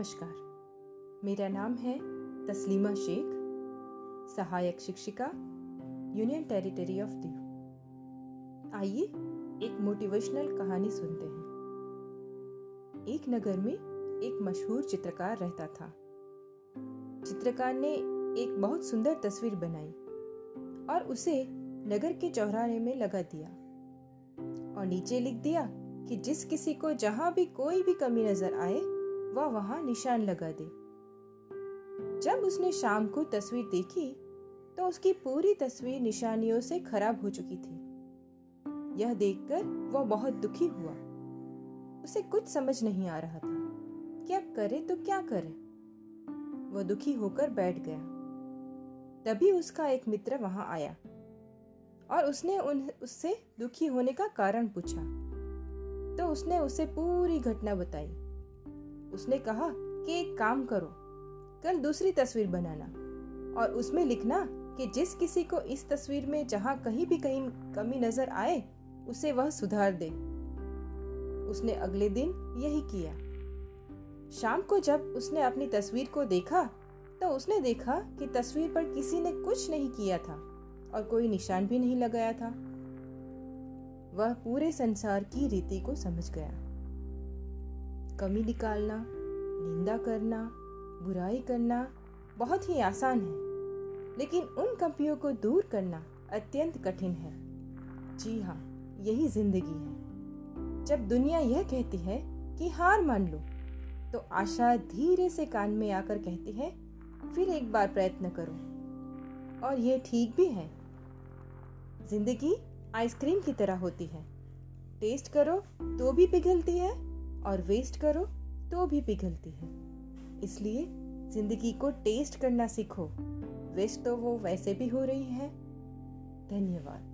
नमस्कार। मेरा नाम है तस्लीमा शेख, सहायक शिक्षिका, यूनियन टेरिटरी ऑफ़ दीव। आइए एक मोटिवेशनल कहानी सुनते हैं। एक नगर में एक मशहूर चित्रकार रहता था। चित्रकार ने एक बहुत सुंदर तस्वीर बनाई और उसे नगर के चौराहे में लगा दिया और नीचे लिख दिया कि जिस किसी को जहाँ भी कोई भी कमी नज़र आए वह वहाँ निशान लगा दे। जब उसने शाम को तस्वीर देखी तो उसकी पूरी तस्वीर निशानियों से खराब हो चुकी थी। यह देखकर वह बहुत दुखी हुआ। उसे कुछ समझ नहीं आ रहा था कि अब करे तो क्या करे। वह दुखी होकर बैठ गया। तभी उसका एक मित्र वहाँ आया और उसने उन उससे दुखी होने का कारण पूछा। तो उसने उसे पूरी घटना बताई। उसने कहा कि एक काम करो, कल दूसरी तस्वीर बनाना और उसमें लिखना कि जिस किसी को इस तस्वीर में जहाँ कहीं भी कहीं कमी नज़र आए, उसे वह सुधार दे। उसने अगले दिन यही किया। शाम को जब उसने अपनी तस्वीर को देखा तो उसने देखा कि तस्वीर पर किसी ने कुछ नहीं किया था और कोई निशान भी नहीं लगाया था। वह पूरे संसार की रीति को समझ गया। कमी निकालना, निंदा करना, बुराई करना बहुत ही आसान है। लेकिन उन कमियों को दूर करना अत्यंत कठिन है। जी हाँ यही ज़िंदगी है। जब दुनिया यह कहती है कि हार मान लो तो आशा धीरे से कान में आकर कहती है, फिर एक बार प्रयत्न करो। और यह ठीक भी है। ज़िंदगी आइसक्रीम की तरह होती है। टेस्ट करो तो भी पिघलती है और वेस्ट करो तो भी पिघलती है। इसलिए ज़िंदगी को टेस्ट करना सीखो। वेस्ट तो वो वैसे भी हो रही है। धन्यवाद।